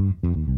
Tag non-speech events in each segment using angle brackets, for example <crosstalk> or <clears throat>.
Mm-hmm.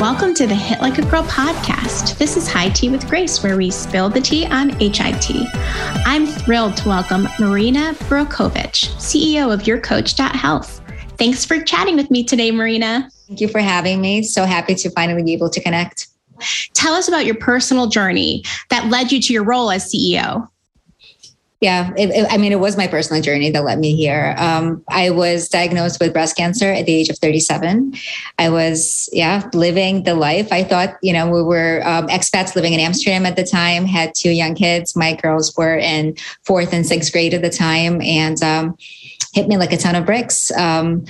Welcome to the Hit Like a Girl podcast. This is High Tea with Grace, where we spill the tea on HIT. I'm thrilled to welcome Marina Brokovich, CEO of YourCoach.health. Thanks for chatting with me today, Marina. Thank you for having me. So happy to finally be able to connect. Tell us about your personal journey that led you to your role as CEO yeah it, it, i mean it was my personal journey that led me here. Um, i was diagnosed with breast cancer at the age of 37 i was yeah living the life. I thought you know we were um, expats living in amsterdam at the time had two young kids. My girls were in fourth and sixth grade at the time and um, hit me like a ton of bricks. Um,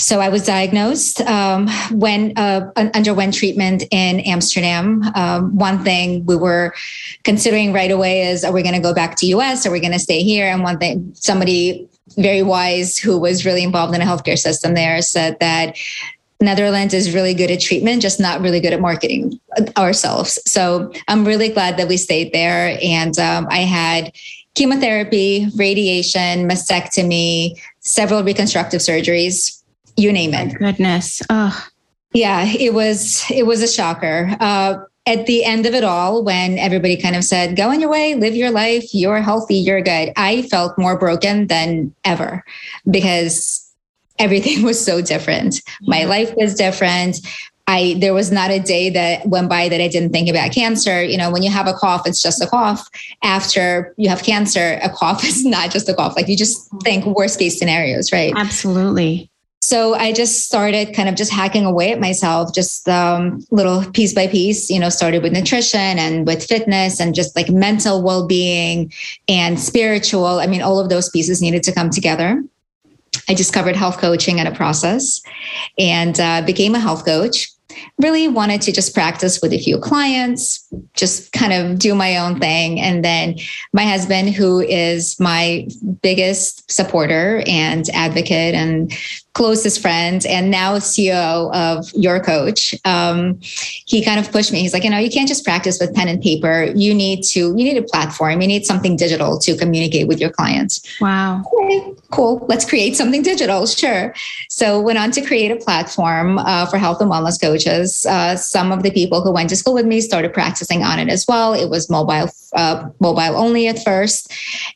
so I was diagnosed um, when uh, underwent treatment in Amsterdam. Um, one thing we were considering right away is: Are we going to go back to US? Are we going to stay here? And one thing, somebody very wise who was really involved in a healthcare system there said that Netherlands is really good at treatment, just not really good at marketing ourselves. So I'm really glad that we stayed there. And um, I had chemotherapy, radiation, mastectomy, several reconstructive surgeries you name it. My goodness. Oh. Yeah, it was it was a shocker. Uh, at the end of it all, when everybody kind of said, "Go on your way, live your life, you're healthy, you're good," I felt more broken than ever because everything <laughs> was so different. My life was different. I there was not a day that went by that I didn't think about cancer. You know, when you have a cough, it's just a cough. After you have cancer, a cough <laughs> is not just a cough. Like you just think worst case scenarios, right? Absolutely so I just started kind of just hacking away at myself, just um, little piece by piece, you know, started with nutrition and with fitness and just like mental well being and spiritual. I mean, all of those pieces needed to come together. I discovered health coaching and a process and uh, became a health coach really wanted to just practice with a few clients, just kind of do my own thing. And then my husband, who is my biggest supporter and advocate and closest friend and now CEO of Your Coach, um, he kind of pushed me. He's like, you know, you can't just practice with pen and paper. You need to, you need a platform. You need something digital to communicate with your clients. Wow. Okay, cool. Let's create something digital. Sure. So went on to create a platform uh, for health and wellness coaches. Uh, some of the people who went to school with me started practicing on it as well. It was mobile, uh, mobile only at first.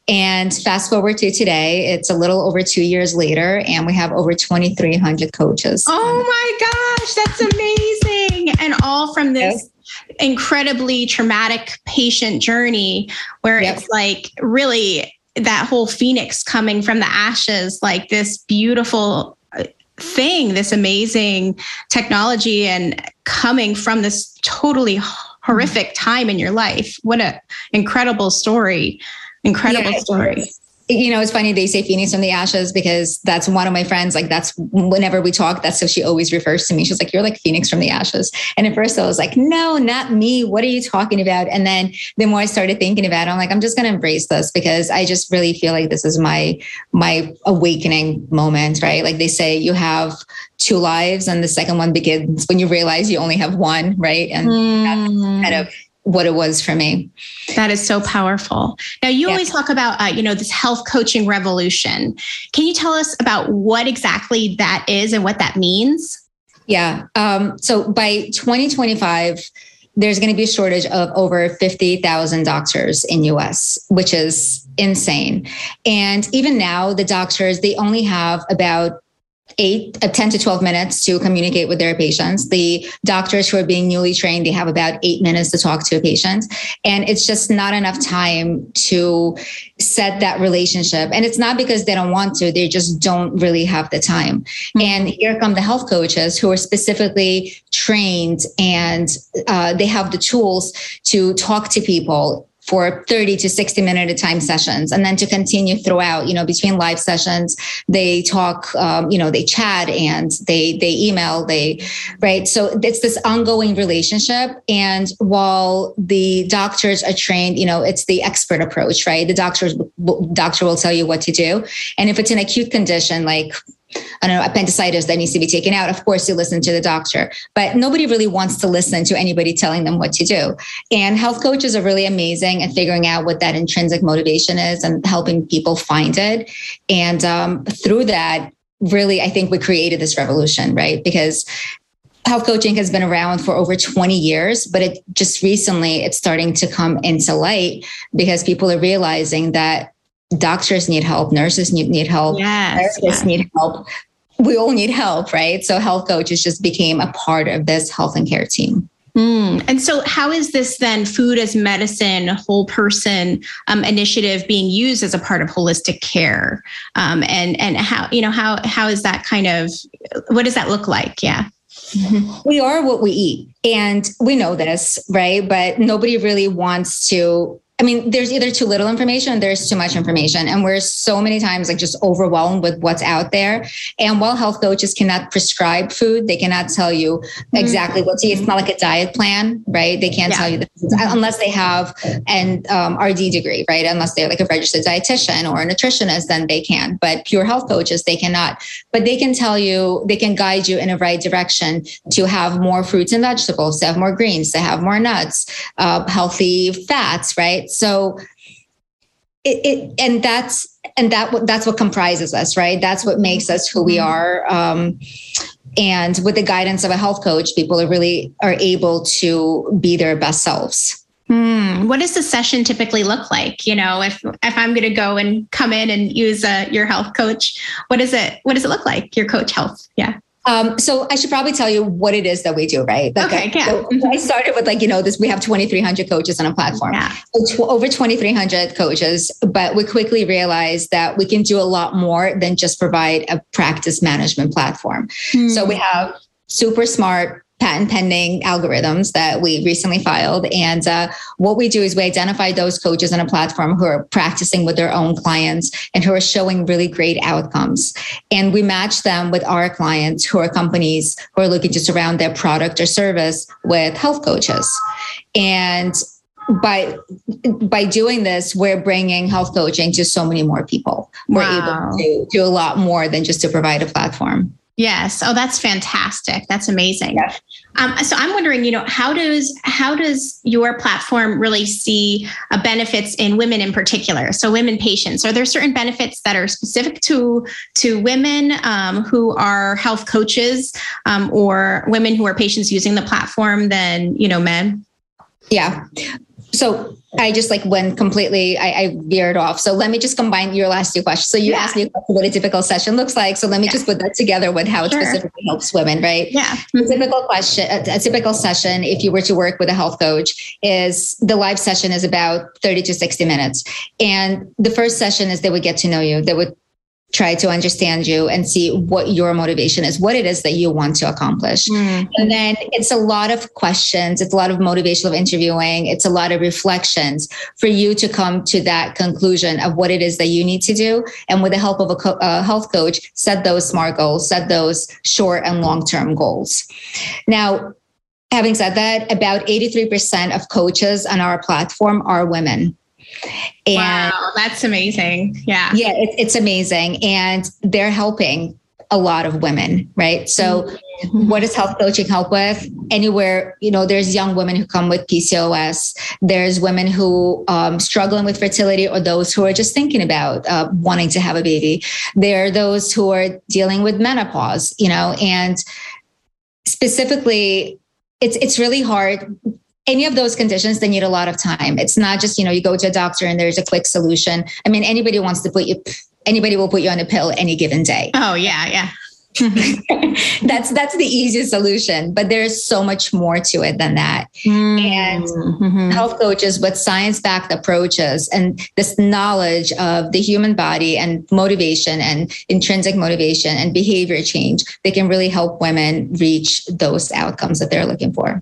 And fast forward to today, it's a little over two years later, and we have over 2,300 coaches. Oh my gosh, that's amazing. And all from this incredibly traumatic patient journey where yep. it's like really that whole phoenix coming from the ashes, like this beautiful uh, thing, this amazing technology, and coming from this totally horrific time in your life. What a incredible story. Incredible yeah, story you know, it's funny they say Phoenix from the ashes because that's one of my friends. Like that's whenever we talk, that's how she always refers to me. She's like, "You're like Phoenix from the ashes." And at first, I was like, "No, not me. What are you talking about?" And then the more I started thinking about it, I'm like, "I'm just going to embrace this because I just really feel like this is my my awakening moment." Right? Like they say, you have two lives, and the second one begins when you realize you only have one. Right? And mm. kind of what it was for me. That is so powerful. Now, you yeah. always talk about, uh, you know, this health coaching revolution. Can you tell us about what exactly that is and what that means? Yeah. Um, so by 2025, there's going to be a shortage of over 50,000 doctors in US, which is insane. And even now, the doctors, they only have about eight uh, 10 to 12 minutes to communicate with their patients. The doctors who are being newly trained they have about eight minutes to talk to a patient. And it's just not enough time to set that relationship. And it's not because they don't want to they just don't really have the time. Mm-hmm. and here come the health coaches who are specifically trained and uh, they have the tools to talk to people for 30 to 60 minute at a time sessions. And then to continue throughout you know between live sessions they talk um, you know they chat and they they email they right? So it's this ongoing relationship. And while the doctors are trained you know it's the expert approach right? The doctors doctor will tell you what to do. And if it's an acute condition like I don't know, appendicitis that needs to be taken out, of course you listen to the doctor. But nobody really wants to listen to anybody telling them what to do. And health coaches are really amazing at figuring out what that intrinsic motivation is and helping people find it. And um, through that, really, I think we created this revolution, right? Because health coaching has been around for over 20 years but it just recently it's starting to come into light because people are realizing that doctors need help, nurses need, need help, yes, therapists need help. We all need help, right? So health coaches just became a part of this health and care team. Mm. And so, how is this then food as medicine, whole person um, initiative being used as a part of holistic care? Um, and and how you know how how is that kind of what does that look like? Yeah. Mm-hmm. We are what we eat, and we know this, right? But nobody really wants to I mean, there's either too little information, there's too much information. And we're so many times like just overwhelmed with what's out there. And while health coaches cannot prescribe food, they cannot tell you mm-hmm. exactly what to eat. It's not like a diet plan, right? They can't yeah. tell you the, unless they have an um, RD degree, right? Unless they're like a registered dietitian or a nutritionist, then they can. But pure health coaches, they cannot. But they can tell you, they can guide you in a right direction to have more fruits and vegetables, to have more greens, to have more nuts, uh, healthy fats, right? Right so it, it, and that's and that that's what comprises us right that's what makes us who we mm-hmm. are um, and with the guidance of a health coach people are really are able to be their best selves Hmm. What does the session typically look like? You know, if if I'm going to go and come in and use a, uh, your health coach, what is it? What does it look like? Your coach health? Yeah. Um, so I should probably tell you what it is that we do, right? Like okay, yeah. So I started with like, you know, this, we have 2,300 coaches on a platform, yeah. so tw- over 2,300 coaches, but we quickly realized that we can do a lot more than just provide a practice management platform. So we have super smart patent pending algorithms that we recently filed. And uh, what we do is we identify those coaches on a platform who are practicing with their own clients and who are showing really great outcomes. And we match them with our clients who are companies who are looking to surround their product or service with health coaches. And by by doing this we're bringing health coaching to so many more people we're able to do a lot more than just to provide a platform Yes. Oh, that's fantastic. That's amazing. Yeah. Um, so I'm wondering, you know, how does how does your platform really see uh, benefits in women in particular? So women patients, are there certain benefits that are specific to to women um, who are health coaches um, or women who are patients using the platform than you know men? Yeah. So I just like went completely, I, I, veered off. So let me just combine your last two questions. So you yeah. asked me what a typical session looks like. So let me yeah. just put that together with how it sure. specifically helps women, right? Yeah. A typical question, a, a, typical session, if you were to work with a health coach, is the live session is about 30 to 60 minutes. And the first session is they would get to know you. They would try to understand you and see what your motivation is, what it is that you want to accomplish. Mm-hmm. And then it's a lot of questions, it's a lot of motivational interviewing, it's a lot of reflections for you to come to that conclusion of what it is that you need to do. And with the help of a, co- a health coach, set those smart goals, set those short and long term goals. Now, having said that, about 83% of coaches on our platform are women. And wow, that's amazing. Yeah. Yeah, it, it's amazing. And they're helping a lot of women, right? So, mm-hmm. what does health coaching help with? Anywhere, you know, there's young women who come with PCOS. There's women who um, struggling with fertility, or those who are just thinking about uh, wanting to have a baby. There are those who are dealing with menopause, you know, and specifically, it's it's really hard any of those conditions they need a lot of time. It's not just you know you go to a doctor and there's a quick solution. I mean anybody wants to put you anybody will put you on a pill any given day. Oh yeah yeah. <laughs> That's that's the easiest solution but there's so much more to it than that. Mm-hmm. and health coaches with science-backed approaches and this knowledge of the human body and motivation and intrinsic motivation and behavior change they can really help women reach those outcomes that they're looking for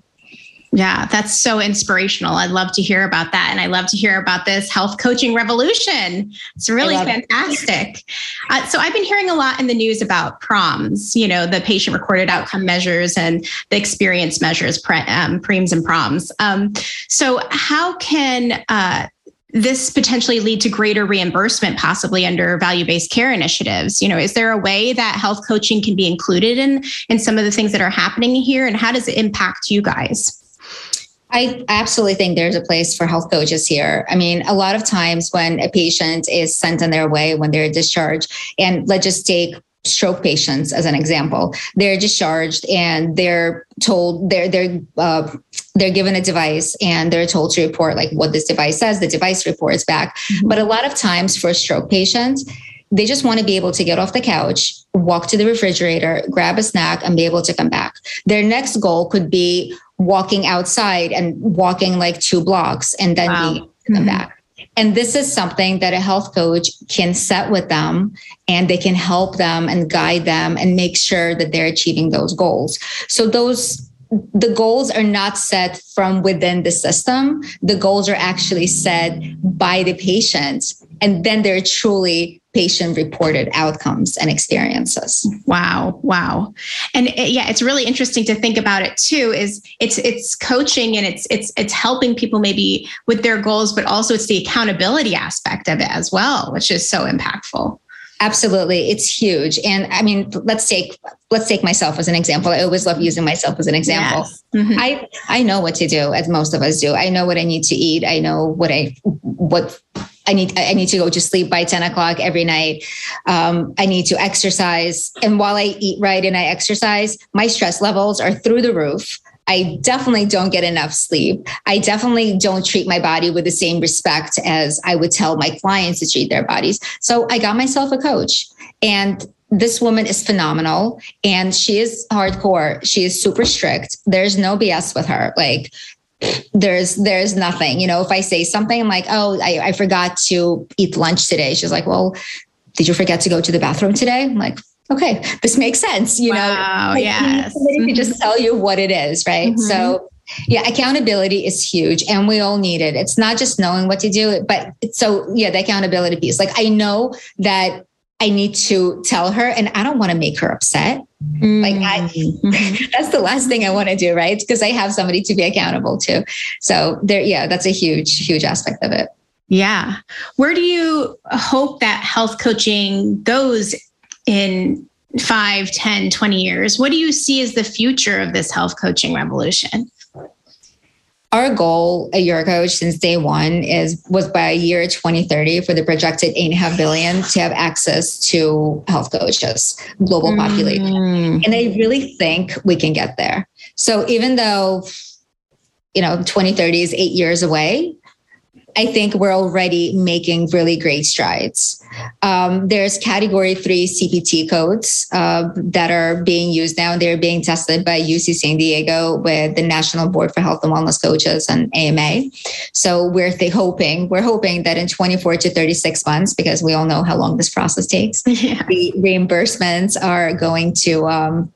yeah, that's so inspirational. I'd love to hear about that. And I love to hear about this health coaching revolution. It's really fantastic. Uh, so I've been hearing a lot in the news about PROMs, you know, the patient reported outcome measures and the experience measures, pre, um, PREMs and PROMs. Um, so how can uh, this potentially lead to greater reimbursement possibly under value-based care initiatives you know is there a way that health coaching can be included in in some of the things that are happening here and how does it impact you guys I absolutely think there's a place for health coaches here. I mean, a lot of times when a patient is sent on their way when they're discharged, and let's just take stroke patients as an example, they're discharged and they're told they're they're uh, they're given a device and they're told to report like what this device says. The device reports back, mm-hmm. but a lot of times for stroke patients they just want to be able to get off the couch, walk to the refrigerator, grab a snack, and be able to come back. Their next goal could be walking outside and walking like two blocks and then wow. mm-hmm. back. And this is something that a health coach can set with them and they can help them and guide them and make sure that they're achieving those goals. So those the goals are not set from within the system. The goals are actually set by the patient and then they're truly patient reported outcomes and experiences. Wow, wow. And it, yeah, it's really interesting to think about it too is it's it's coaching and it's it's it's helping people maybe with their goals but also it's the accountability aspect of it as well, which is so impactful. Absolutely, it's huge. And I mean, let's take let's take myself as an example. I always love using myself as an example. Yes. Mm-hmm. I I know what to do, as most of us do. I know what I need to eat. I know what I what I need I need to go to sleep by 10 o'clock every night. Um, I need to exercise. And while I eat right and I exercise, my stress levels are through the roof. I definitely don't get enough sleep. I definitely don't treat my body with the same respect as I would tell my clients to treat their bodies. So I got myself a coach. And this woman is phenomenal and she is hardcore. She is super strict. There's no BS with her. Like there's there's nothing you know if i say something i'm like oh I, I forgot to eat lunch today. She's like well did you forget to go to the bathroom today? I'm like okay this makes sense you wow, know yes. somebody mm-hmm. can just tell you what it is right? Mm-hmm. so yeah accountability is huge and we all need it. It's not just knowing what to do but so yeah the accountability piece. Like i know that I need to tell her and I don't want to make her upset. Mm-hmm. Like I mm-hmm. <laughs> that's the last thing I want to do, right? Because I have somebody to be accountable to. So there yeah, that's a huge huge aspect of it. Yeah. Where do you hope that health coaching goes in 5, 10, 20 years? What do you see as the future of this health coaching revolution? Our goal at your coach since day one is was by year 2030 for the projected eight and a half billion to have access to health coaches global mm. population and i really think we can get there so even though you know 2030 is eight years away I think we're already making really great strides. Um, there's category three CPT codes uh, that are being used now. They're being tested by UC San Diego with the National Board for Health and Wellness Coaches and AMA. So we're th- hoping we're hoping that in 24 to 36 months, because we all know how long this process takes, <laughs> yeah. the reimbursements are going to um,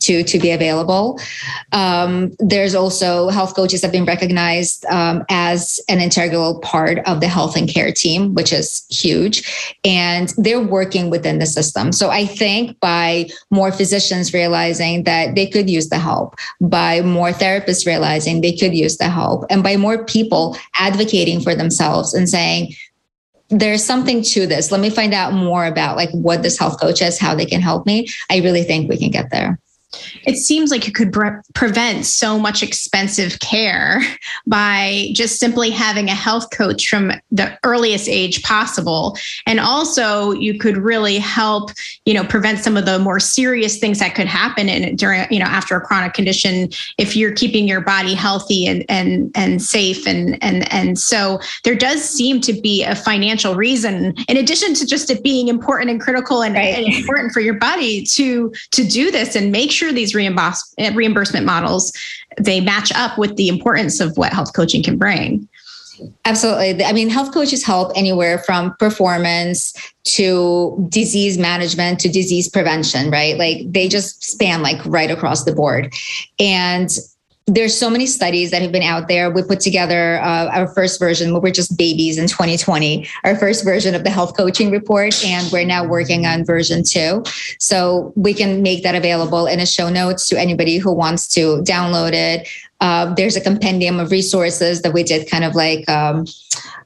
to to be available. Um, there's also health coaches have been recognized um, as an integral part of the health and care team, which is huge, and they're working within the system. So I think by more physicians realizing that they could use the help, by more therapists realizing they could use the help, and by more people advocating for themselves and saying there's something to this. Let me find out more about like what this health coach is, how they can help me. I really think we can get there it seems like you could pre- prevent so much expensive care by just simply having a health coach from the earliest age possible and also you could really help you know prevent some of the more serious things that could happen in during you know after a chronic condition if you're keeping your body healthy and and and safe and and and so there does seem to be a financial reason in addition to just it being important and critical and, right. and important for your body to to do this and make sure these reimburse, reimbursement models they match up with the importance of what health coaching can bring. Absolutely. I mean, health coaches help anywhere from performance to disease management to disease prevention, right? Like they just span like right across the board. And there's so many studies that have been out there. We put together uh, our first version. We were just babies in 2020, our first version of the health coaching report, and we're now working on version two. So we can make that available in a show notes to anybody who wants to download it. Uh, there's a compendium of resources that we did kind of like um,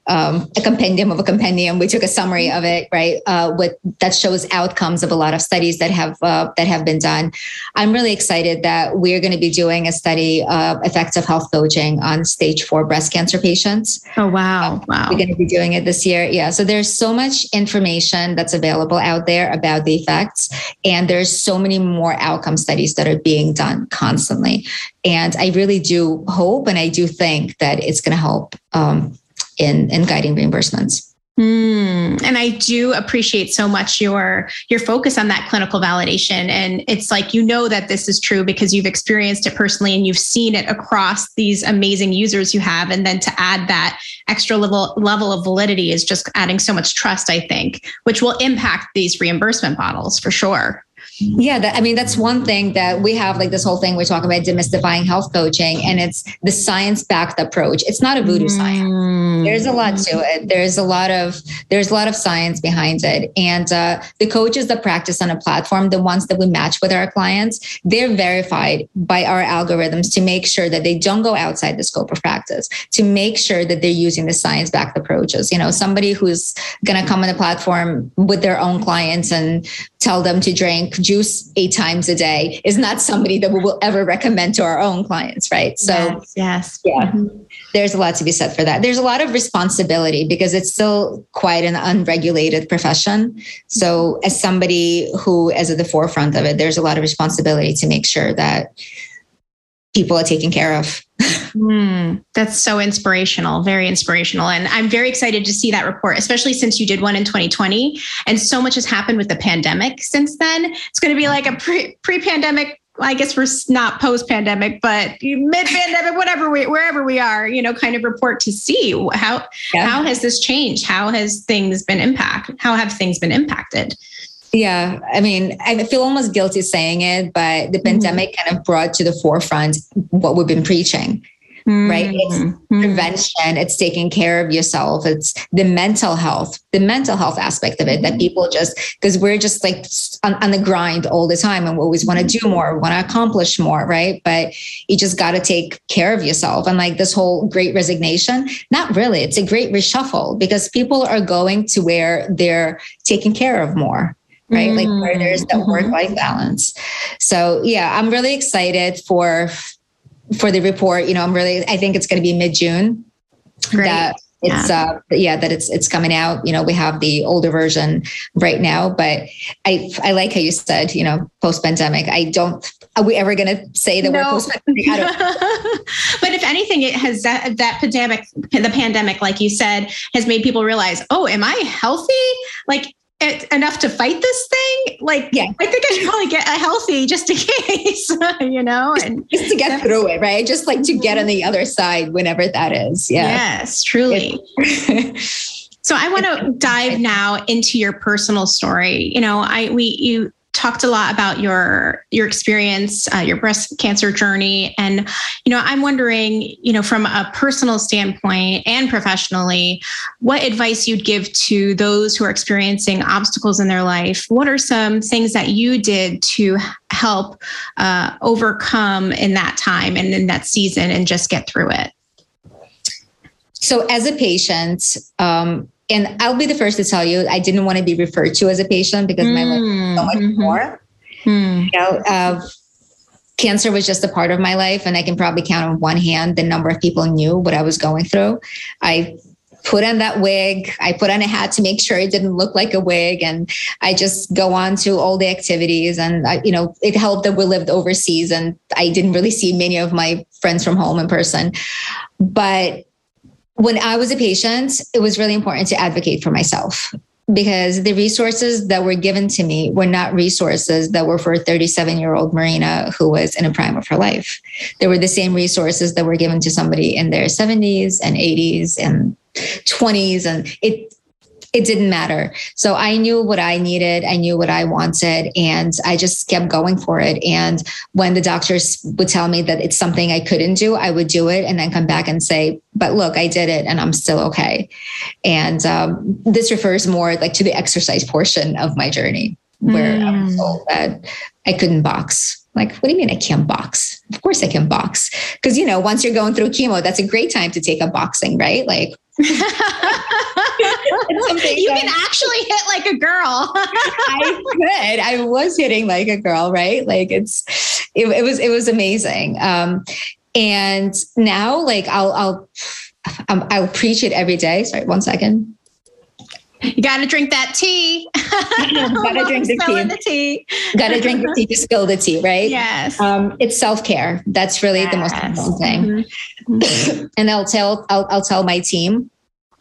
um, a compendium of a compendium. We took a summary of it, right? Uh, with that shows outcomes of a lot of studies that have uh, that have been done. I'm really excited that we're going to be doing a study of effective health coaching on stage four breast cancer patients. Oh wow! Wow. We're going to be doing it this year. Yeah. So there's so much information that's available out there about the effects, and there's so many more outcome studies that are being done constantly. And I really do hope, and I do think that it's going to help. Um, in in guiding reimbursements. Mm, and I do appreciate so much your your focus on that clinical validation. And it's like you know that this is true because you've experienced it personally and you've seen it across these amazing users you have. And then to add that extra level level of validity is just adding so much trust, I think, which will impact these reimbursement models for sure. Yeah, that, I mean that's one thing that we have like this whole thing we talk about demystifying health coaching and it's the science-backed approach. It's not a voodoo mm. science. There's a lot to it. There's a lot of there's a lot of science behind it. And uh, the coaches that practice on a platform, the ones that we match with our clients, they're verified by our algorithms to make sure that they don't go outside the scope of practice, to make sure that they're using the science-backed approaches. You know, somebody who's going to come on the platform with their own clients and tell them to drink juice eight times a day is not somebody that we will ever recommend to our own clients, right? So, yes, yes. yeah, mm-hmm. there's a lot to be said for that. There's a lot of responsibility because it's still quite an unregulated profession. So, as somebody who is at the forefront of it, there's a lot of responsibility to make sure that people are taken care of. Mm, that's so inspirational, very inspirational. And I'm very excited to see that report, especially since you did one in 2020 and so much has happened with the pandemic since then. It's going to be like a pre pandemic. I guess we're not post pandemic, but mid pandemic, whatever we, wherever we are, you know, kind of report to see how, yeah. how has this changed? How has things been impacted? How have things been impacted? Yeah, I mean, I feel almost guilty saying it, but the mm-hmm. pandemic kind of brought to the forefront what we've been preaching. Mm-hmm. Right. It's mm-hmm. prevention. It's taking care of yourself. It's the mental health, the mental health aspect of it that people just, because we're just like on, on, the grind all the time and we always want to do more, want to accomplish more. Right. But you just got to take care of yourself. And like this whole great resignation, not really. It's a great reshuffle because people are going to where they're taken care of more right? Mm-hmm. Like where there's that mm-hmm. work life balance. So yeah, I'm really excited for for the report. You know, I'm really I think it's going to be mid June. That it's yeah. uh yeah that it's it's coming out you know we have the older version right now but i i like how you said you know post pandemic i don't are we ever going to say that no. we're post pandemic <laughs> but if anything, it has that, that pandemic, the pandemic, like you said, has made people realize, oh, am I healthy? Like it, enough to fight this thing? Like, yeah, I think I should probably get a healthy just in <laughs> case, you know, and just to get through it, right? Just like to get on mm-hmm. the other side, whenever that is. Yeah. Yes, truly. <laughs> so I want to dive <laughs> now into your personal story. You know, I we you talked a lot about your your experience, uh, your breast cancer journey, and you know, I'm wondering, you know, from a personal standpoint and professionally, what advice you'd give to those who are experiencing obstacles in their life. What are some things that you did to help uh, overcome in that time and in that season, and just get through it? So, as a patient, um, and I'll be the first to tell you, I didn't want to be referred to as a patient because mm, my life was so much mm-hmm. more. Mm. You know, uh, cancer was just a part of my life, and I can probably count on one hand the number of people knew what I was going through. I put on that wig. I put on a hat to make sure it didn't look like a wig. And I just go on to all the activities. And, I, you know, it helped that we lived overseas and I didn't really see many of my friends from home in person. But when I was a patient, it was really important to advocate for myself because the resources that were given to me were not resources that were for a 37 year old Marina who was in a prime of her life. They were the same resources that were given to somebody in their 70s and 80s and 20s. And it, it didn't matter. So I knew what I needed, I knew what I wanted, and I just kept going for it. And when the doctors would tell me that it's something I couldn't do, I would do it and then come back and say, but look, I did it and I'm still okay. And um, this refers more like to the exercise portion of my journey where mm. I was told that I couldn't box. Like, what do you mean I can't box? Of course I can box. Because, you know, once you're going through chemo, that's a great time to take up boxing, right? Like, you can actually hit like a girl. I could. I was hitting like a girl, right? Like it's, it, it was, it was amazing. Um, and now, like I'll, I'll, um, I'll preach it every day. Sorry, one second. You got to drink that tea. <laughs> got to <laughs> drink the tea. the tea. got to drink the tea to spill the tea, right? Yes. Um, it's self care. That's really yes. the most important thing. Mm-hmm. <clears throat> and I'll tell I'll, I'll tell my team,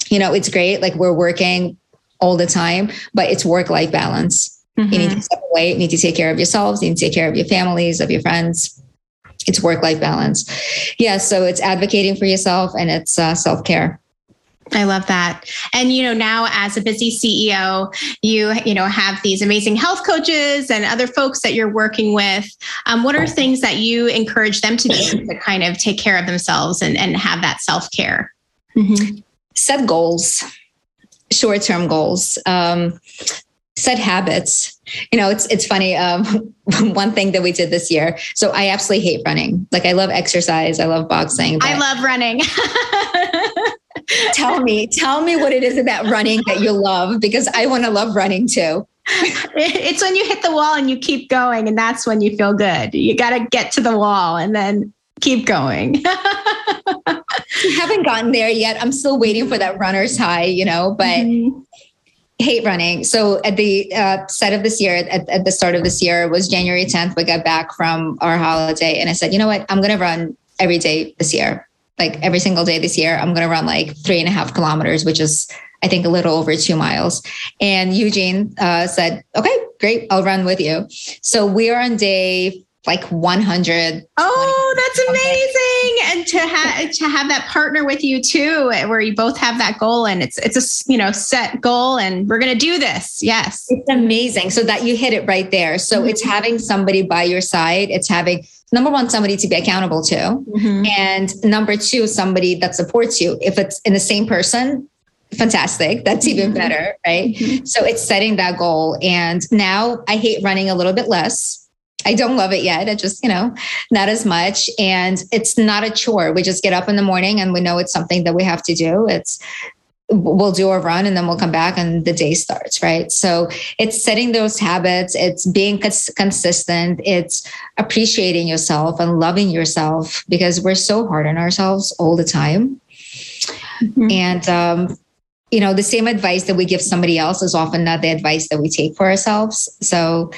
you know, it's great. Like we're working all the time, but it's work life balance. Mm-hmm. You need to step away. You need to take care of yourselves. You need to take care of your families, of your friends. It's work life balance. Yeah. So it's advocating for yourself and it's uh, self care. I love that. And you know, now as a busy CEO, you you know have these amazing health coaches and other folks that you're working with. Um, what are things that you encourage them to do to kind of take care of themselves and, and have that self care? Mm-hmm. Set goals, short term goals. Um, set habits. You know, it's it's funny. Um, <laughs> one thing that we did this year. So I absolutely hate running. Like I love exercise. I love boxing. I love running. <laughs> tell me, tell me what it is about running that you love because I want to love running too. it's when you hit the wall and you keep going, and that's when you feel good. You got to get to the wall and then keep going. <laughs> haven't gotten there yet. I'm still waiting for that runner's high, you know, but mm-hmm. hate running. So at the uh, set of this year, at, at the start of this year, was January 10th. We got back from our holiday, and I said, you know what? I'm going to run every day this year like every single day this year, I'm going to run like three and a half kilometers, which is, I think, a little over two miles. And Eugene uh, said, okay, great, I'll run with you. So we are on day like 100 oh that's amazing and to have to have that partner with you too where you both have that goal and it's it's a you know set goal and we're going to do this yes it's amazing so that you hit it right there so mm-hmm. it's having somebody by your side it's having number one, somebody to be accountable to. Mm-hmm. And number two, somebody that supports you. If it's in the same person, fantastic. That's even mm-hmm. better. Right. Mm-hmm. So it's setting that goal. And now I hate running a little bit less. I don't love it yet. I just, you know, not as much. And it's not a chore. We just get up in the morning and we know it's something that we have to do. It's we'll do a run and then we'll come back and the day starts right so it's setting those habits it's being cons- consistent it's appreciating yourself and loving yourself because we're so hard on ourselves all the time mm-hmm. and um, you know the same advice that we give somebody else is often not the advice that we take for ourselves so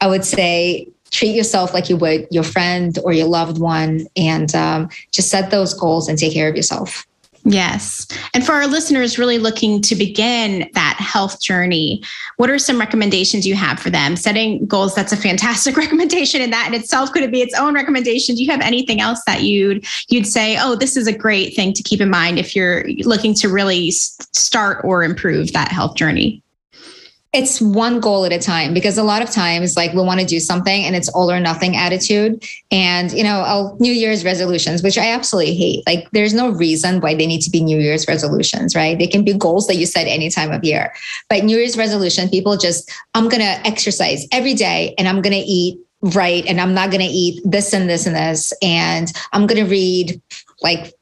i would say treat yourself like you would your friend or your loved one and um, just set those goals and take care of yourself Yes. And for our listeners really looking to begin that health journey, what are some recommendations you have for them? Setting goals, that's a fantastic <laughs> recommendation. And that in itself could it be its own recommendation. Do you have anything else that you'd you'd say, oh, this is a great thing to keep in mind if you're looking to really start or improve that health journey? It's one goal at a time because a lot of times like we want to do something and it's all or nothing attitude. And you know I'll, new year's resolutions which i absolutely hate. Like there's no reason why they need to be new year's resolutions right? They can be goals that you set any time of year. But new year's resolution people just i'm going to exercise every day and i'm going to eat right and i'm not going to eat this and this and this and i'm going to read like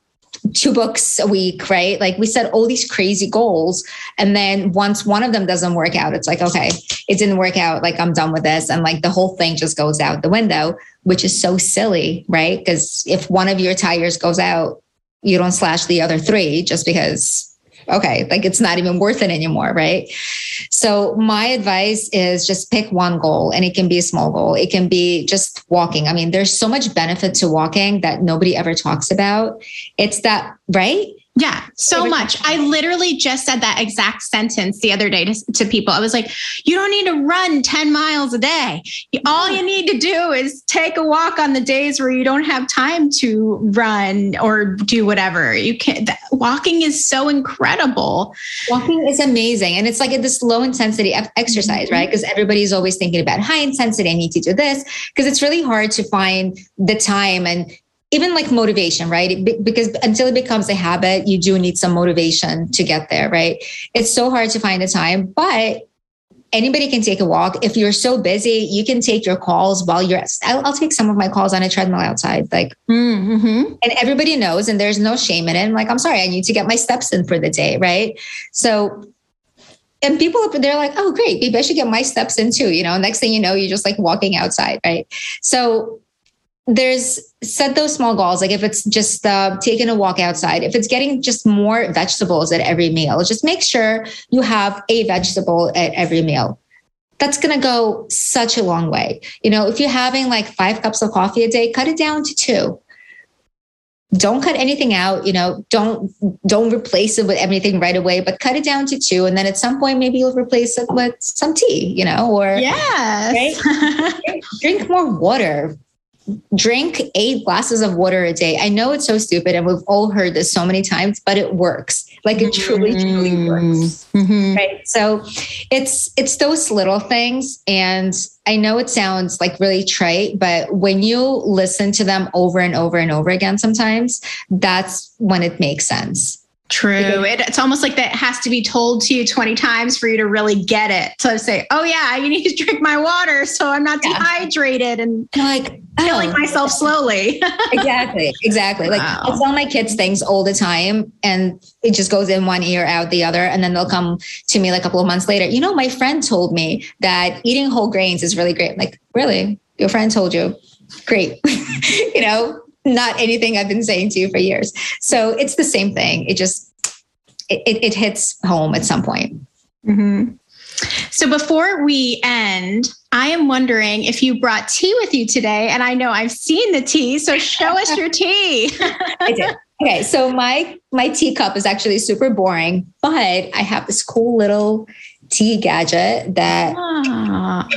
two books a week, right? Like we set all these crazy goals. And then once one of them doesn't work out, it's like, okay, it didn't work out. Like I'm done with this. And like the whole thing just goes out the window, which is so silly, right? Because if one of your tires goes out, you don't slash the other three just because okay, like it's not even worth it anymore, right? So my advice is just pick one goal and it can be a small goal. It can be just walking. I mean, there's so much benefit to walking that nobody ever talks about. It's that, right? Yeah, so much. I literally just said that exact sentence the other day to, to, people. I was like, you don't need to run 10 miles a day. All you need to do is take a walk on the days where you don't have time to run or do whatever. You can walking is so incredible. Walking is amazing. And it's like this low intensity exercise, right? Mm-hmm. Because everybody's always thinking about high intensity. I need to do this because it's really hard to find the time and even like motivation, right? because until it becomes a habit, you do need some motivation to get there, right? It's so hard to find the time, but anybody can take a walk. If you're so busy, you can take your calls while you're. I'll, I'll take some of my calls on a treadmill outside, like, mm-hmm. and everybody knows, and there's no shame in it. I'm like, I'm sorry, I need to get my steps in for the day, right? So and people up there like, oh, great, maybe I should get my steps in too. You know, next thing you know, you're just like walking outside, right? So there's set those small goals. Like if it's just uh, taking a walk outside if it's getting just more vegetables at every meal just make sure you have a vegetable at every meal. That's going to go such a long way. You know if you're having like five cups of coffee a day cut it down to two. Don't cut anything out you know don't don't replace it with anything right away but cut it down to two. And then at some point maybe you'll replace it with some tea you know or yeah right? <laughs> drink, drink more water drink eight glasses of water a day. I know it's so stupid and we've all heard this so many times, but it works. Like it truly, truly mm-hmm. works. Mm-hmm. Right. So it's it's those little things. And I know it sounds like really trite, but when you listen to them over and over and over again, sometimes that's when it makes sense. True. It, it's almost like that has to be told to you 20 times for you to really get it. So I say, oh, yeah, you need to <laughs> drink my water so I'm not yeah. dehydrated and like oh. killing myself slowly. <laughs> exactly. Exactly. Like wow. I tell my kids things all the time and it just goes in one ear, out the other. And then they'll come to me like a couple of months later. You know, my friend told me that eating whole grains is really great. I'm like, really? Your friend told you? Great. <laughs> you know, not anything I've been saying to you for years. So it's the same thing. It just it, it hits home at some point. Mm-hmm. So before we end, I am wondering if you brought tea with you today. And I know I've seen the tea, so show us your tea. <laughs> I did. Okay, so my my teacup is actually super boring, but I have this cool little tea gadget that ah,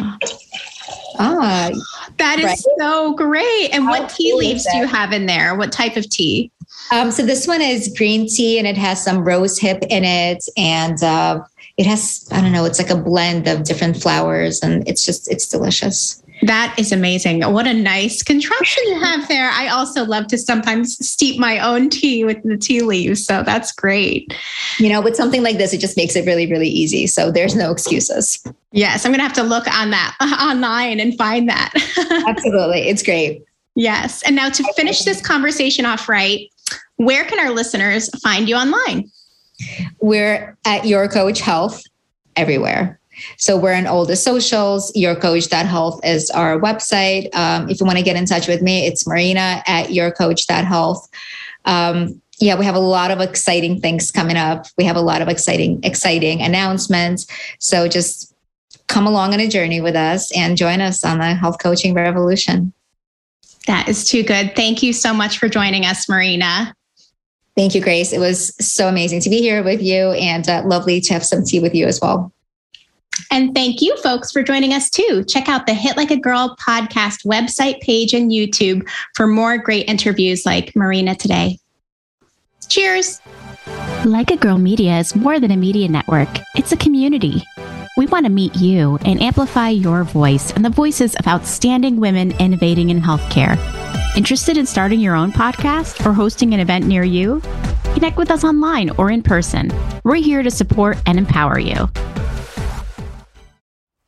ah that is right? so great. And what tea leaves do you have in there? What type of tea? Um, so this one is green tea and it has some rose hip in it. And uh, it has, I don't know, it's like a blend of different flowers and it's just, it's delicious. That is amazing. What a nice contraption you have there. I also love to sometimes steep my own tea with the tea leaves. So that's great. You know, with something like this, it just makes it really, really easy. So there's no excuses. Yes, I'm going to have to look on that <laughs> online and find that. <laughs> Absolutely. It's great. Yes. And now to finish this conversation off right, where can our listeners find you online? We're at Your Coach Health everywhere. So we're on all the socials. Yourcoach.health is our website. Um, if you want to get in touch with me, it's Marina at yourcoach.health. Um, yeah, we have a lot of exciting things coming up. We have a lot of exciting, exciting announcements. So just come along on a journey with us and join us on the health coaching revolution. That is too good. Thank you so much for joining us, Marina. Thank you, Grace. It was so amazing to be here with you and uh, lovely to have some tea with you as well. And thank you, folks, for joining us too. Check out the Hit Like a Girl podcast website page and YouTube for more great interviews like Marina today. Cheers. Like a Girl Media is more than a media network, it's a community. We want to meet you and amplify your voice and the voices of outstanding women innovating in healthcare. Interested in starting your own podcast or hosting an event near you? Connect with us online or in person. We're here to support and empower you.